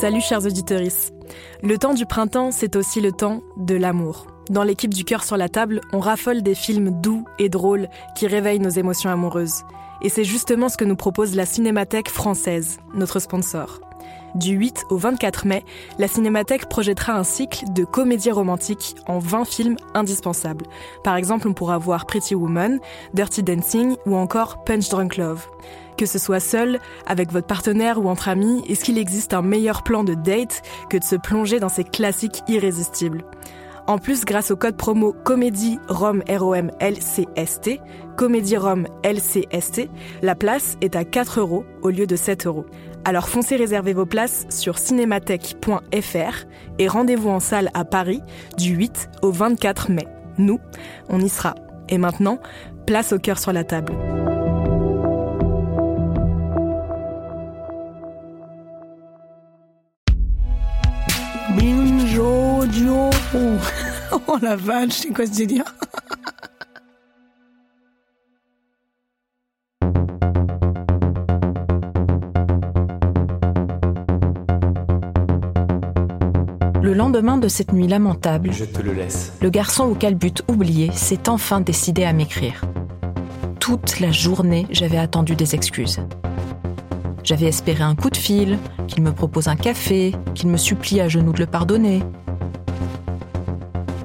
Salut chers auditeurs. Le temps du printemps, c'est aussi le temps de l'amour. Dans l'équipe du cœur sur la table, on raffole des films doux et drôles qui réveillent nos émotions amoureuses. Et c'est justement ce que nous propose la Cinémathèque française, notre sponsor. Du 8 au 24 mai, la Cinémathèque projettera un cycle de comédies romantiques en 20 films indispensables. Par exemple, on pourra voir Pretty Woman, Dirty Dancing ou encore Punch Drunk Love. Que ce soit seul, avec votre partenaire ou entre amis, est-ce qu'il existe un meilleur plan de date que de se plonger dans ces classiques irrésistibles? En plus, grâce au code promo Comédie Rome ROM LCST, Comédie Rome LCST, la place est à 4 euros au lieu de 7 euros. Alors foncez réserver vos places sur cinémathèque.fr et rendez-vous en salle à Paris du 8 au 24 mai. Nous, on y sera. Et maintenant, place au cœur sur la table. Oh la vache, c'est quoi ce délire Le lendemain de cette nuit lamentable, Je te le laisse. le garçon au calbut oublié s'est enfin décidé à m'écrire. Toute la journée, j'avais attendu des excuses. J'avais espéré un coup de fil, qu'il me propose un café, qu'il me supplie à genoux de le pardonner.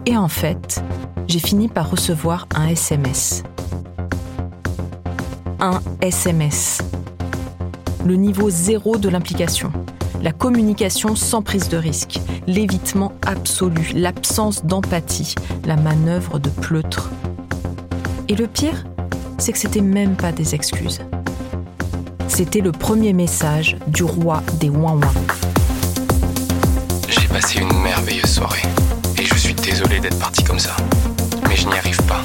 Et en fait, j'ai fini par recevoir un SMS. Un SMS. Le niveau zéro de l'implication. La communication sans prise de risque. L'évitement absolu. L'absence d'empathie. La manœuvre de pleutre. Et le pire, c'est que c'était même pas des excuses. C'était le premier message du roi des ouin-ouin. J'ai passé une merveilleuse soirée. Désolé d'être parti comme ça. Mais je n'y arrive pas.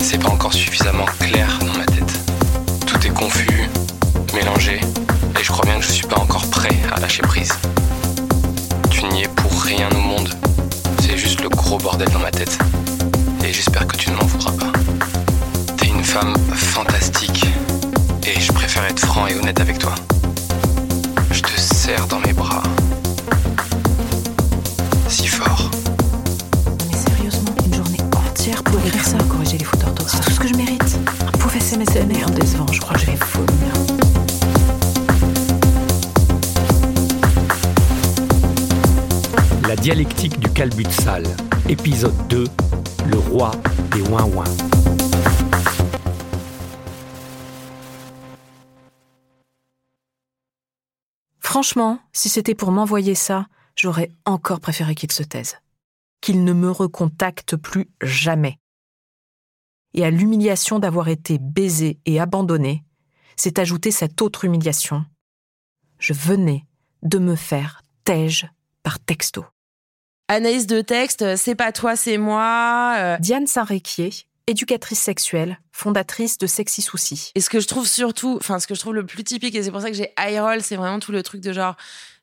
C'est pas encore suffisamment clair dans ma tête. Tout est confus, mélangé. Et je crois bien que je suis pas encore prêt à lâcher prise. Tu n'y es pour rien au monde. C'est juste le gros bordel dans ma tête. Et j'espère que tu ne m'en voudras pas. T'es une femme fantastique. Et je préfère être franc et honnête avec toi. Je te serre dans mes épisode 2, le roi des ouin-ouin. Franchement, si c'était pour m'envoyer ça, j'aurais encore préféré qu'il se taise. Qu'il ne me recontacte plus jamais. Et à l'humiliation d'avoir été baisé et abandonné, s'est ajoutée cette autre humiliation. Je venais de me faire tège par texto. Analyse de texte, euh, c'est pas toi, c'est moi. euh, Diane Saint-Réquier, éducatrice sexuelle, fondatrice de Sexy Soucis. Et ce que je trouve surtout, enfin, ce que je trouve le plus typique, et c'est pour ça que j'ai eye roll, c'est vraiment tout le truc de genre,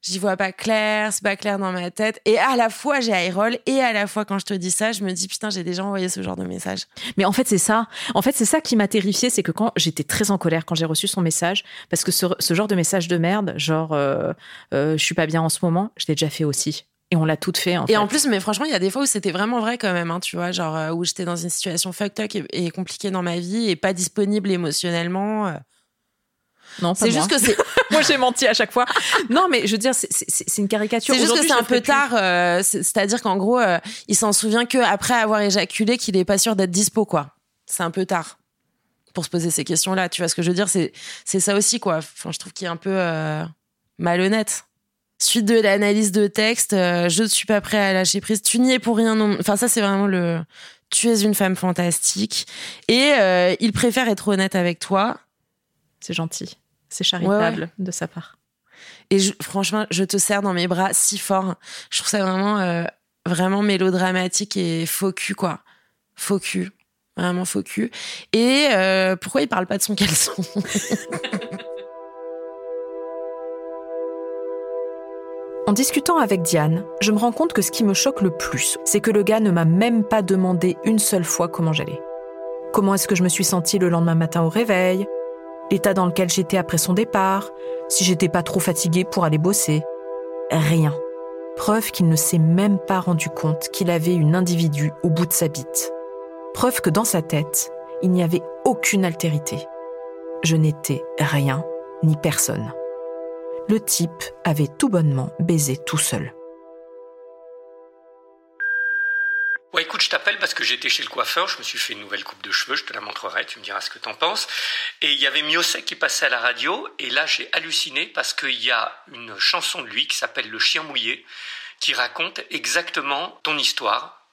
j'y vois pas clair, c'est pas clair dans ma tête. Et à la fois, j'ai eye roll, et à la fois, quand je te dis ça, je me dis, putain, j'ai déjà envoyé ce genre de message. Mais en fait, c'est ça. En fait, c'est ça qui m'a terrifiée, c'est que quand j'étais très en colère quand j'ai reçu son message, parce que ce, ce genre de message de merde, genre euh, euh, je suis pas bien en ce moment, je l'ai déjà fait aussi. Et on l'a toutes fait. En Et fait. en plus, mais franchement, il y a des fois où c'était vraiment vrai quand même, hein, tu vois, genre euh, où j'étais dans une situation fucked up et, et compliquée dans ma vie et pas disponible émotionnellement. euh. non, C'est juste que c'est, moi j'ai menti à chaque fois. Non, mais je veux dire, c'est- une caricature. c'est juste que c'est un peu plus. tard. euh, c'est- C'est-à-dire qu'en gros, euh, il s'en souvient que après avoir éjaculé qu'il est pas sûr d'être dispo, quoi. C'est un peu tard pour se poser ces questions-là. Tu vois ce que je veux dire? C'est c'est ça aussi, quoi. Enfin, je trouve qu'il est un peu euh, malhonnête. Suite de l'analyse de texte, euh, je ne suis pas prêt à lâcher prise. Tu n'y es pour rien. Non. Enfin, ça, c'est vraiment le. Tu es une femme fantastique. Et euh, il préfère être honnête avec toi. C'est gentil. C'est charitable de sa part. Et franchement, je te serre dans mes bras si fort. Je trouve ça vraiment, euh, vraiment mélodramatique et faux cul, quoi. Faux cul. Vraiment faux cul. Et euh, pourquoi il parle pas de son caleçon? En discutant avec Diane, je me rends compte que ce qui me choque le plus, c'est que le gars ne m'a même pas demandé une seule fois comment j'allais. Comment est-ce que je me suis sentie le lendemain matin au réveil L'état dans lequel j'étais après son départ Si j'étais pas trop fatiguée pour aller bosser Rien. Preuve qu'il ne s'est même pas rendu compte qu'il avait une individu au bout de sa bite. Preuve que dans sa tête, il n'y avait aucune altérité. Je n'étais rien ni personne. Le type avait tout bonnement baisé tout seul. Ouais, écoute, je t'appelle parce que j'étais chez le coiffeur, je me suis fait une nouvelle coupe de cheveux, je te la montrerai, tu me diras ce que t'en penses. Et il y avait Miosek qui passait à la radio, et là j'ai halluciné parce qu'il y a une chanson de lui qui s'appelle Le chien mouillé, qui raconte exactement ton histoire.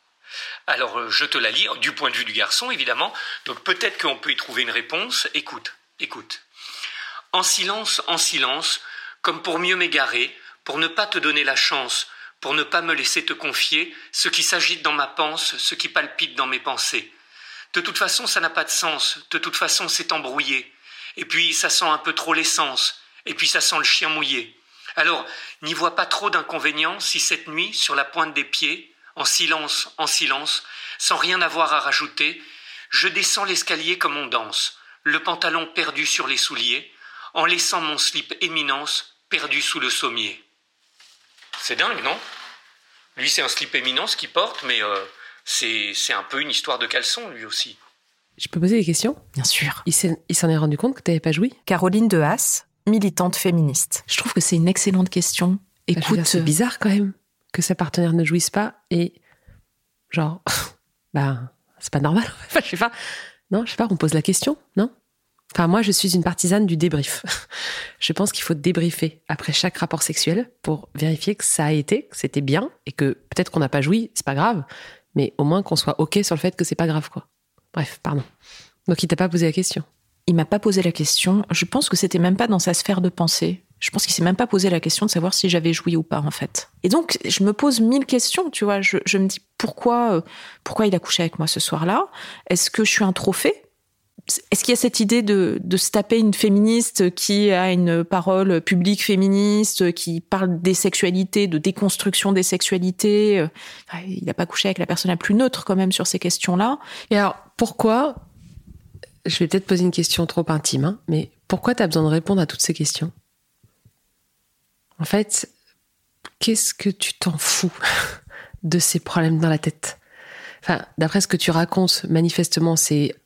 Alors euh, je te la lis, du point de vue du garçon évidemment, donc peut-être qu'on peut y trouver une réponse. Écoute, écoute. En silence, en silence, comme pour mieux m'égarer, pour ne pas te donner la chance pour ne pas me laisser te confier ce qui s'agite dans ma pensée, ce qui palpite dans mes pensées. De toute façon, ça n'a pas de sens, de toute façon, c'est embrouillé. Et puis, ça sent un peu trop l'essence, et puis ça sent le chien mouillé. Alors, n'y vois pas trop d'inconvénients si cette nuit, sur la pointe des pieds, en silence, en silence, sans rien avoir à rajouter, je descends l'escalier comme on danse, le pantalon perdu sur les souliers, en laissant mon slip éminence perdu sous le sommier. C'est dingue, non? Lui, c'est un slip éminence qu'il porte, mais euh, c'est un peu une histoire de caleçon, lui aussi. Je peux poser des questions? Bien sûr. Il s'en est rendu compte que tu n'avais pas joui? Caroline de Haas, militante féministe. Je trouve que c'est une excellente question. Bah, Écoute, c'est bizarre quand même que sa partenaire ne jouisse pas et genre, bah, c'est pas normal. Enfin, je sais pas. Non, je sais pas. On pose la question, non? Enfin, moi, je suis une partisane du débrief. je pense qu'il faut débriefer après chaque rapport sexuel pour vérifier que ça a été, que c'était bien et que peut-être qu'on n'a pas joui, c'est pas grave, mais au moins qu'on soit OK sur le fait que c'est pas grave, quoi. Bref, pardon. Donc, il t'a pas posé la question Il m'a pas posé la question. Je pense que c'était même pas dans sa sphère de pensée. Je pense qu'il s'est même pas posé la question de savoir si j'avais joui ou pas, en fait. Et donc, je me pose mille questions, tu vois. Je, me dis pourquoi, euh, pourquoi il a couché avec moi ce soir-là? Est-ce que je suis un trophée? Est-ce qu'il y a cette idée de, se taper une féministe qui a une parole publique féministe, qui parle des sexualités, de déconstruction des sexualités Il n'a pas couché avec la personne la plus neutre quand même sur ces questions-là. Et alors, pourquoi Je vais peut-être poser une question trop intime, hein, mais pourquoi tu as besoin de répondre à toutes ces questions? En fait, qu'est-ce que tu t'en fous de ces problèmes dans la tête? Enfin, d'après ce que tu racontes, manifestement, c'est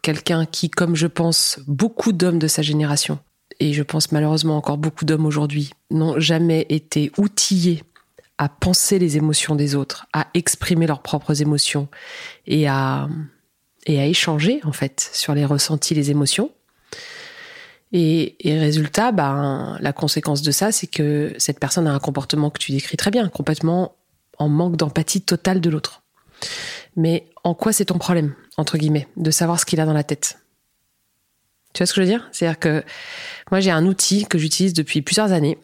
quelqu'un qui, comme je pense, beaucoup d'hommes de sa génération, et je pense malheureusement encore beaucoup d'hommes aujourd'hui, n'ont jamais été outillés à penser les émotions des autres, à exprimer leurs propres émotions et à, et à échanger en fait sur les ressentis, les émotions. Et, résultat, ben, la conséquence de ça, c'est que cette personne a un comportement que tu décris très bien, complètement en manque d'empathie totale de l'autre. Mais en quoi c'est ton problème, entre guillemets, de savoir ce qu'il a dans la tête? Tu vois ce que je veux dire? C'est-à-dire que moi j'ai un outil que j'utilise depuis plusieurs années,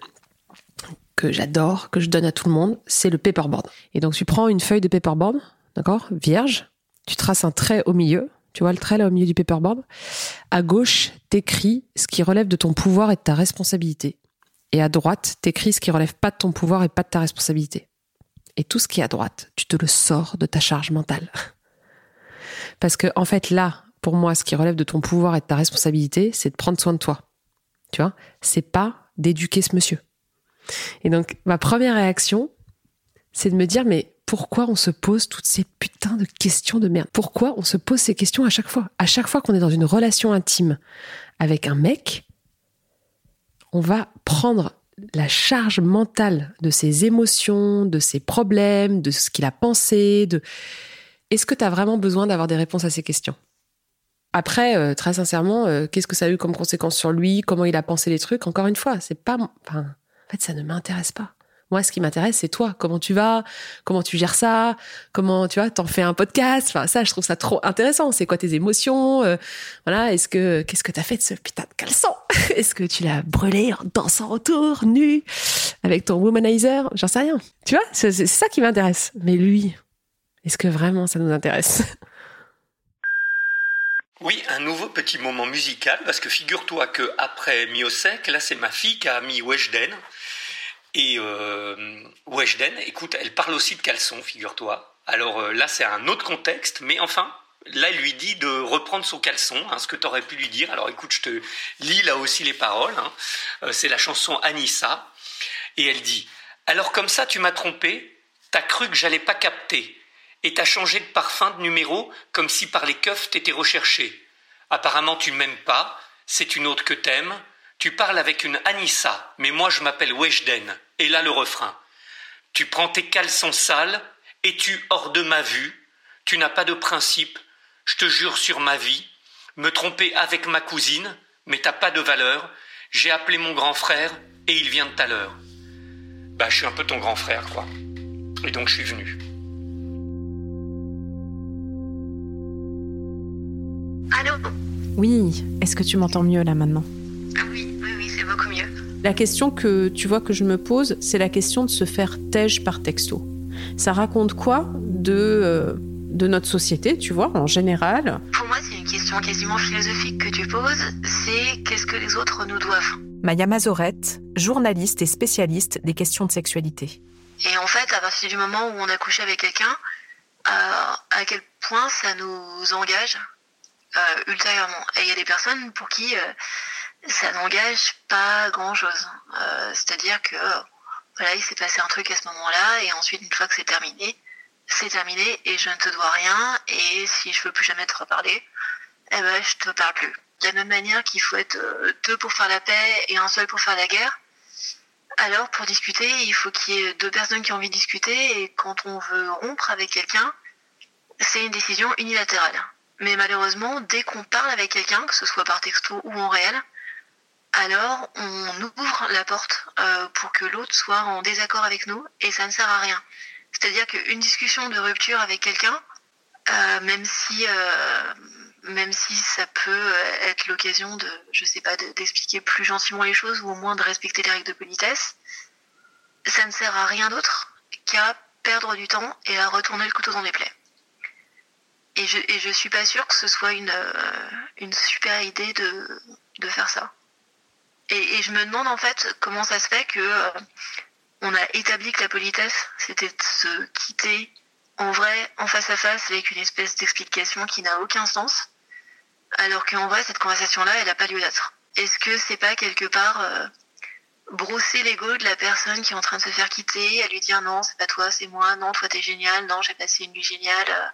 que j'adore, que je donne à tout le monde, c'est le paperboard. Et donc tu prends une feuille de paperboard, d'accord, vierge, tu traces un trait au milieu, tu vois le trait là au milieu du paperboard. À gauche, t'écris ce qui relève de ton pouvoir et de ta responsabilité. Et à droite, t'écris ce qui relève pas de ton pouvoir et pas de ta responsabilité. Et tout ce qui est à droite, tu te le sors de ta charge mentale. Parce que, en fait, là, pour moi, ce qui relève de ton pouvoir et de ta responsabilité, c'est de prendre soin de toi. Tu vois? C'est pas d'éduquer ce monsieur. Et donc, ma première réaction, c'est de me dire, mais pourquoi on se pose toutes ces putains de questions de merde? Pourquoi on se pose ces questions à chaque fois? À chaque fois qu'on est dans une relation intime avec un mec, on va prendre la charge mentale de ses émotions, de ses problèmes, de ce qu'il a pensé, de est-ce que tu as vraiment besoin d'avoir des réponses à ces questions? Après, euh, très sincèrement, euh, qu'est-ce que ça a eu comme conséquence sur lui? Comment il a pensé les trucs? Encore une fois, c'est pas. Enfin, en fait, ça ne m'intéresse pas. Moi, ce qui m'intéresse, c'est toi. Comment tu vas? Comment tu gères ça? Comment tu vois T'en fais un podcast? Enfin, ça, je trouve ça trop intéressant. C'est quoi tes émotions? Euh, Voilà. Est-ce que qu'est-ce que t'as fait de ce putain de caleçon? Est-ce que tu l'as brûlé en dansant autour, nu, avec ton womanizer? J'en sais rien. Tu vois C'est ça qui m'intéresse. Mais lui, est-ce que vraiment ça nous intéresse? Oui, un nouveau petit moment musical, parce que figure-toi que après Miosek, là c'est ma fille qui a mis Weshden. Et euh, Weshden, écoute, elle parle aussi de caleçon, figure-toi. Alors euh, là c'est un autre contexte, mais enfin, là elle lui dit de reprendre son caleçon, hein, ce que tu aurais pu lui dire. Alors écoute, je te lis là aussi les paroles. Hein. Euh, c'est la chanson Anissa. Et elle dit Alors comme ça tu m'as trompé, t'as cru que j'allais pas capter et t'as changé de parfum de numéro comme si par les keufs t'étais recherché. Apparemment tu m'aimes pas, c'est une autre que t'aimes. Tu parles avec une Anissa, mais moi je m'appelle Weshden. Et là le refrain. Tu prends tes caleçons sales, et tu hors de ma vue. Tu n'as pas de principe, je te jure sur ma vie. Me tromper avec ma cousine, mais t'as pas de valeur. J'ai appelé mon grand frère, et il vient tout à l'heure. Bah je suis un peu ton grand frère, quoi. Et donc je suis venu. Allô? Oui, est-ce que tu m'entends mieux là maintenant? Ah oui, oui, oui, c'est beaucoup mieux. La question que tu vois que je me pose, c'est la question de se faire tège par texto. Ça raconte quoi de, euh, de notre société, tu vois, en général? Pour moi, c'est une question quasiment philosophique que tu poses, c'est qu'est-ce que les autres nous doivent? Maya Mazorette, journaliste et spécialiste des questions de sexualité. Et en fait, à partir du moment où on a couché avec quelqu'un, euh, à quel point ça nous engage? Euh, ultérieurement. Et il y a des personnes pour qui euh, ça n'engage pas grand-chose. Euh, C'est-à-dire que voilà, il s'est passé un truc à ce moment-là, et ensuite, une fois que c'est terminé, c'est terminé, et je ne te dois rien, et si je veux plus jamais te reparler, eh ben, je te parle plus. De la même manière qu'il faut être euh, deux pour faire la paix et un seul pour faire la guerre, alors pour discuter, il faut qu'il y ait deux personnes qui ont envie de discuter, et quand on veut rompre avec quelqu'un, c'est une décision unilatérale. Mais malheureusement, dès qu'on parle avec quelqu'un, que ce soit par texto ou en réel, alors on ouvre la porte euh, pour que l'autre soit en désaccord avec nous et ça ne sert à rien. C'est-à-dire qu'une discussion de rupture avec quelqu'un, euh, même si euh, même si ça peut être l'occasion de, je sais pas, de- d'expliquer plus gentiment les choses ou au moins de respecter les règles de politesse, ça ne sert à rien d'autre qu'à perdre du temps et à retourner le couteau dans les plaies. Et je, et je suis pas sûre que ce soit une, euh, super idée de, faire ça. Et, et je me demande en fait comment ça se fait que euh, on a établi que la politesse c'était de se quitter en vrai, en face à face, avec une espèce d'explication qui n'a aucun sens, alors qu'en vrai cette conversation-là, elle n'a pas lieu d'être. Est-ce que c'est pas quelque part euh, brosser l'ego de la personne qui est en train de se faire quitter, à lui dire non, c'est pas toi, c'est moi, non, toi t'es génial, non, j'ai passé une nuit géniale.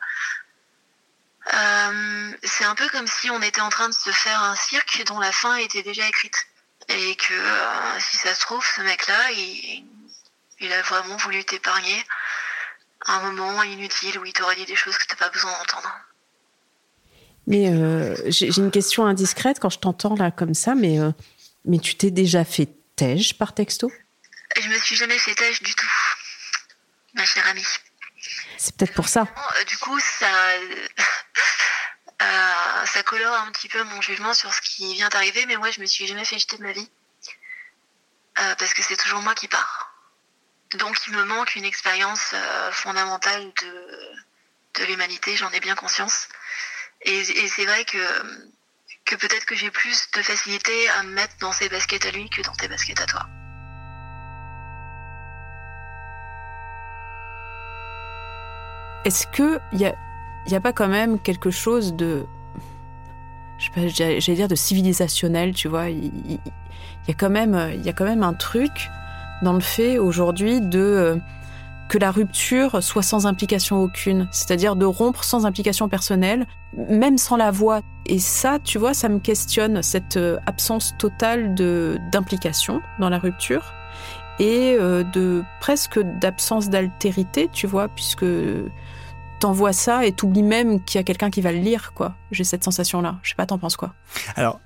C'est un peu comme si on était en train de se faire un cirque dont la fin était déjà écrite. Et que euh, si ça se trouve, ce mec-là, il, il a vraiment voulu t'épargner un moment inutile où il t'aurait dit des choses que t'as pas besoin d'entendre. Mais euh, j'ai une question indiscrète quand je t'entends là comme ça, mais, euh, mais tu t'es déjà fait tège par texto? Je me suis jamais fait tâche du tout, ma chère amie. C'est peut-être pour ça. Du coup, ça, ça colore un petit peu mon jugement sur ce qui vient d'arriver, mais moi, je me suis jamais fait jeter de ma vie. Euh, parce que c'est toujours moi qui pars. Donc, il me manque une expérience euh, fondamentale de, l'humanité, j'en ai bien conscience. Et, c'est vrai que, que peut-être que j'ai plus de facilité à me mettre dans ses baskets à lui que dans tes baskets à toi. Est-ce que il y a, y a pas quand même quelque chose de, je sais pas, j'allais dire de civilisationnel, tu vois Il il- il y a quand même, il y a quand même un truc dans le fait aujourd'hui de euh, que la rupture soit sans implication aucune, c'est-à-dire de rompre sans implication personnelle, même sans la voix. Et ça, tu vois, ça me questionne cette euh, absence totale de d'implication dans la rupture et euh, de presque d'absence d'altérité, tu vois, puisque t'envoies ça et t'oublies même qu'il y a quelqu'un qui va le lire, quoi. J'ai cette sensation-là. Je sais pas, t'en penses quoi? Alors,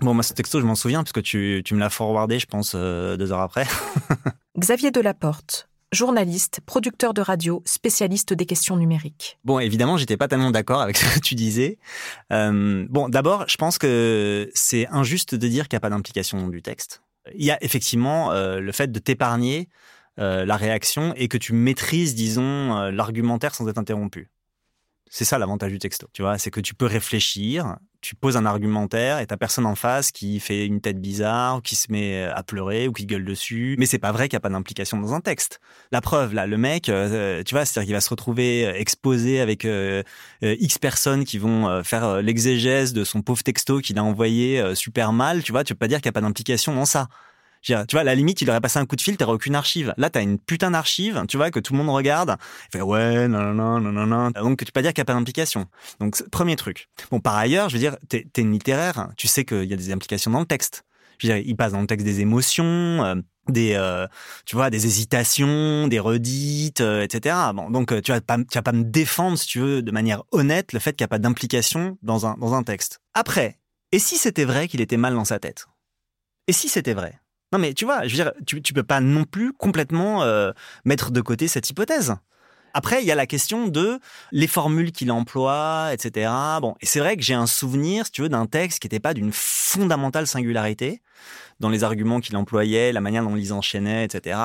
bon, moi, ce texto, je m'en souviens, parce que tu, tu me l'as forwardé, je pense, euh, deux heures après. Xavier Delaporte, journaliste, producteur de radio, spécialiste des questions numériques. Bon, évidemment, j'étais pas tellement d'accord avec ce que tu disais. Euh, bon, d'abord, je pense que c'est injuste de dire qu'il n'y a pas d'implication du texte. Il y a effectivement euh, le fait de t'épargner euh, la réaction et que tu maîtrises, disons, euh, l'argumentaire sans être interrompu. C'est ça l'avantage du texto, tu vois, c'est que tu peux réfléchir, tu poses un argumentaire et t'as personne en face qui fait une tête bizarre, ou qui se met à pleurer ou qui gueule dessus. Mais c'est pas vrai qu'il n'y a pas d'implication dans un texte. La preuve, là, le mec, euh, tu vois, c'est-à-dire qu'il va se retrouver exposé avec euh, euh, X personnes qui vont euh, faire euh, l'exégèse de son pauvre texto qu'il a envoyé euh, super mal. Tu vois, tu peux pas dire qu'il n'y a pas d'implication dans ça. Dire, tu vois, à la limite, il aurait passé un coup de fil, t'aurais aucune archive. Là, t'as une putain d'archive, tu vois, que tout le monde regarde. Il fait ouais, non, non, non, non, non. Donc, tu peux pas dire qu'il n'y a pas d'implication. Donc, premier truc. Bon, par ailleurs, je veux dire, t'es es une littéraire, tu sais qu'il y a des implications dans le texte. Je veux dire, il passe dans le texte des émotions, euh, des, euh, tu vois, des hésitations, des redites, euh, etc. Bon, donc, euh, tu vas pas, tu vas pas me défendre, si tu veux, de manière honnête, le fait qu'il n'y a pas d'implication dans un, dans un texte. Après, et si c'était vrai qu'il était mal dans sa tête? Et si c'était vrai? Non mais tu vois, je veux dire, tu, tu peux pas non plus complètement euh, mettre de côté cette hypothèse. Après, il y a la question de les formules qu'il emploie, etc. Bon, et c'est vrai que j'ai un souvenir, si tu veux, d'un texte qui n'était pas d'une fondamentale singularité dans les arguments qu'il employait, la manière dont il les enchaînait, etc.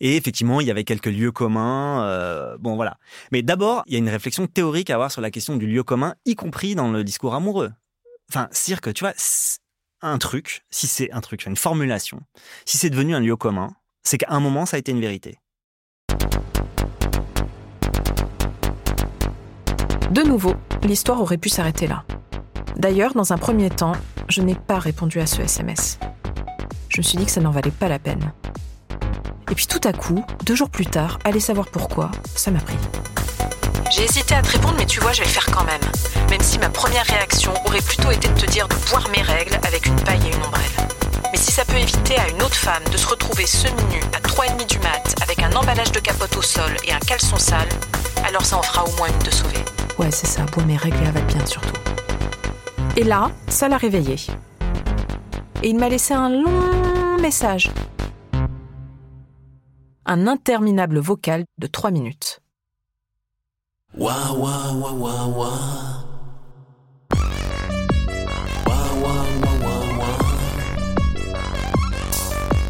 Et effectivement, il y avait quelques lieux communs. euh, bon, voilà. Mais d'abord, il y a une réflexion théorique à avoir sur la question du lieu commun, y compris dans le discours amoureux. Enfin, c'est-à-dire que, tu vois, un truc, si c'est un truc, une formulation, si c'est devenu un lieu commun, c'est qu'à un moment, ça a été une vérité. De nouveau, l'histoire aurait pu s'arrêter là. D'ailleurs, dans un premier temps, je n'ai pas répondu à ce SMS. Je me suis dit que ça n'en valait pas la peine. Et puis tout à coup, deux jours plus tard, allez savoir pourquoi, ça m'a pris. J'ai hésité à te répondre, mais tu vois, je vais le faire quand même. Même si ma première réaction aurait plutôt été de te dire de boire mes règles avec une paille et une ombrelle. Mais si ça peut éviter à une autre femme de se retrouver semi-nue à 3h30 du mat avec un emballage de capote au sol et un caleçon sale, alors ça en fera au moins une de sauvée. Ouais, c'est ça, boire mes règles et avale bien surtout. Et là, ça l'a réveillé. Et il m'a laissé un long message. Un interminable vocal de 3 minutes.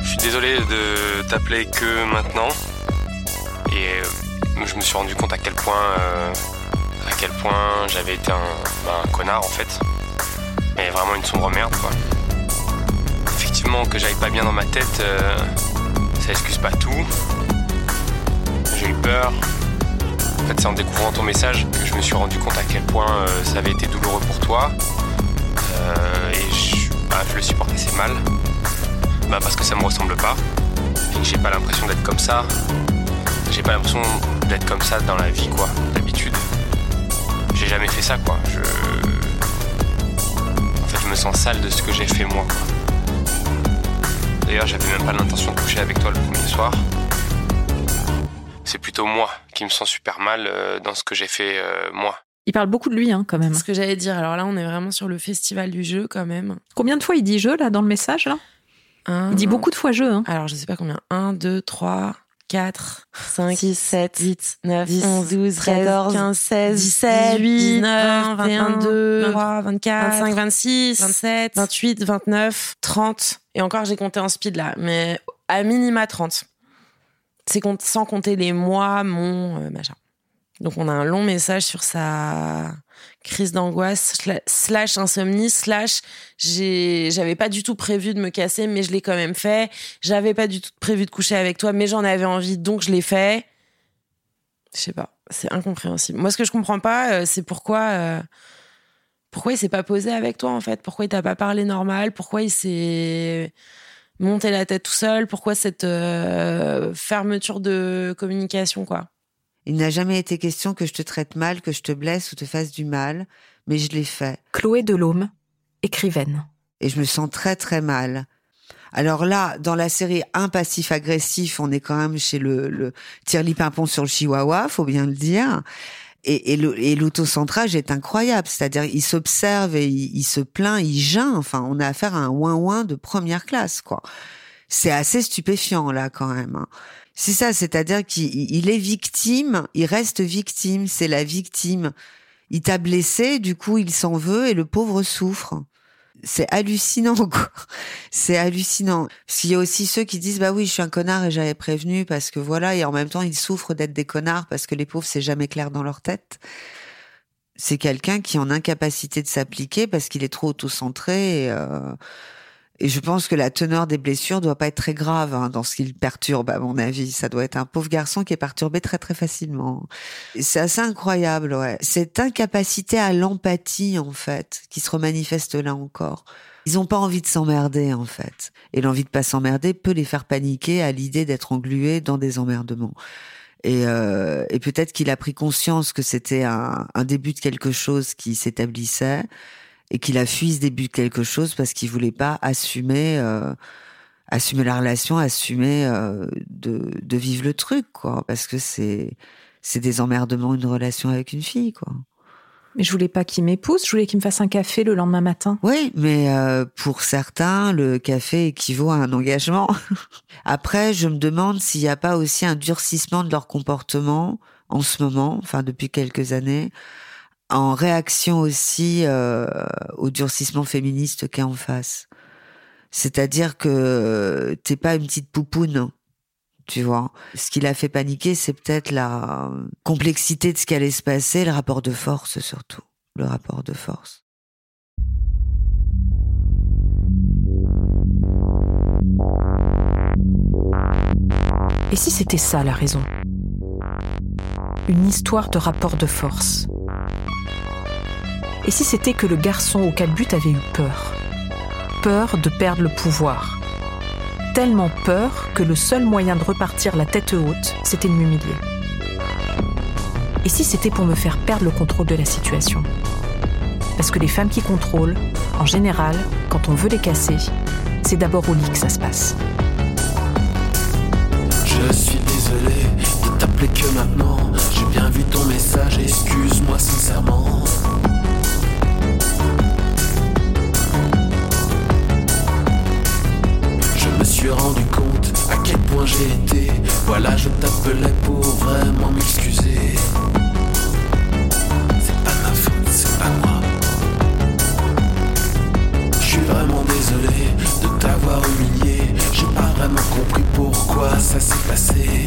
Je suis désolé de t'appeler que maintenant. Et euh, je me suis rendu compte à quel point, euh, à quel point j'avais été un, bah, un connard en fait. Mais vraiment une sombre merde quoi. Effectivement que j'aille pas bien dans ma tête, euh, ça excuse pas tout. J'ai eu peur. C'est en découvrant ton message que je me suis rendu compte à quel point euh, ça avait été douloureux pour toi. Euh, et je, bah, le supporte assez mal. Bah parce que ça me ressemble pas. Et j'ai pas l'impression d'être comme ça. J'ai pas l'impression d'être comme ça dans la vie, quoi, d'habitude. J'ai jamais fait ça, quoi. Je. En fait, je me sens sale de ce que j'ai fait moi. D'ailleurs, j'avais même pas l'intention de coucher avec toi le premier soir. C'est plutôt moi qui me sens super mal euh, dans ce que j'ai fait euh, moi. Il parle beaucoup de lui, hein, quand même. Ce que j'allais dire. Alors là, on est vraiment sur le festival du jeu, quand même. Combien de fois il dit jeu, là, dans le message, là? Un, Il dit beaucoup de fois jeu, hein. Alors, je sais pas combien. 1, 2, 3, 4, 5, 6, 7, 8, 9, 10, 11, 12, 14, 15, 16, 17, 18, 19, 22, 23, 24, 25, 26, 27, 28, 29, 30. Et encore, j'ai compté en speed là, mais à minima 30. C'est sans compter les mois, mon euh, machin. Donc, on a un long message sur sa crise d'angoisse sla- slash insomnie slash j'avais pas du tout prévu de me casser mais je l'ai quand même fait. J'avais pas du tout prévu de coucher avec toi mais j'en avais envie donc je l'ai fait. Je sais pas c'est incompréhensible. Moi ce que je comprends pas euh, c'est pourquoi euh, pourquoi il s'est pas posé avec toi en fait? Pourquoi il t'a pas parlé normal? Pourquoi il s'est monté la tête tout seul pourquoi cette euh, fermeture de communication quoi? Il n'a jamais été question que je te traite mal, que je te blesse ou te fasse du mal, mais je l'ai fait. Chloé Delhomme, écrivaine. Et je me sens très très mal. Alors là, dans la série Un passif agressif, on est quand même chez le, le Tirli Pimpon sur le chihuahua, faut bien le dire. Et, et l'autocentrage est incroyable, c'est-à-dire il s'observe et il, il se plaint, il geint. Enfin, on a affaire à un ouin-ouin de première classe, quoi. c'est assez stupéfiant là quand même. hein. C'est ça, c'est-à-dire qu'il il est victime, il reste victime, c'est la victime. Il t'a blessé, du coup il s'en veut et le pauvre souffre. C'est hallucinant, quoi. C'est hallucinant. Qu'il y a aussi ceux qui disent, bah oui, je suis un connard et j'avais prévenu parce que voilà, et en même temps, ils souffrent d'être des connards parce que les pauvres, c'est jamais clair dans leur tête. C'est quelqu'un qui est en incapacité de s'appliquer parce qu'il est trop auto-centré et, euh, et je pense que la teneur des blessures doit pas être très grave hein, dans ce qu'il perturbe, à mon avis. Ça doit être un pauvre garçon qui est perturbé très très facilement. C'est assez incroyable, ouais. Cette incapacité à l'empathie, en fait, qui se remanifeste là encore. Ils ont pas envie de s'emmerder, en fait. Et l'envie de pas s'emmerder peut les faire paniquer à l'idée d'être englués dans des emmerdements. Et, euh, et peut-être qu'il a pris conscience que c'était un début de quelque chose qui s'établissait et qu'il a fui ce début de quelque chose parce qu'il voulait pas assumer euh, assumer la relation, assumer euh, de, de vivre le truc quoi parce que c'est c'est des emmerdements une relation avec une fille quoi. Mais je voulais pas qu'il m'épouse, je voulais qu'il me fasse un café le lendemain matin. Oui, mais euh, pour certains, le café équivaut à un engagement. Après, je me demande s'il n'y a pas aussi un durcissement de leur comportement en ce moment, enfin depuis quelques années, en réaction aussi euh, au durcissement féministe qui est en face. C'est-à-dire que t'es pas une petite poupoune, tu vois. Ce qui l'a fait paniquer, c'est peut-être la complexité de ce qui allait se passer, le rapport de force surtout, le rapport de force. Et si c'était ça la raison? Une histoire de rapport de force. Et si c'était que le garçon au calbut avait eu peur? Peur de perdre le pouvoir. Tellement peur que le seul moyen de repartir la tête haute, c'était de m'humilier. Et si c'était pour me faire perdre le contrôle de la situation? Parce que les femmes qui contrôlent, en général, quand on veut les casser, c'est d'abord au lit que ça se passe. Je suis désolé de t'appeler que maintenant. J'ai bien vu ton message, excuse-moi sincèrement. Suis rendu compte à quel point j'ai été. Voilà, je t'appelais pour vraiment m'excuser. C'est pas ma faute, c'est pas moi. Je suis vraiment désolé de t'avoir humilié. J'ai pas vraiment compris pourquoi ça s'est passé.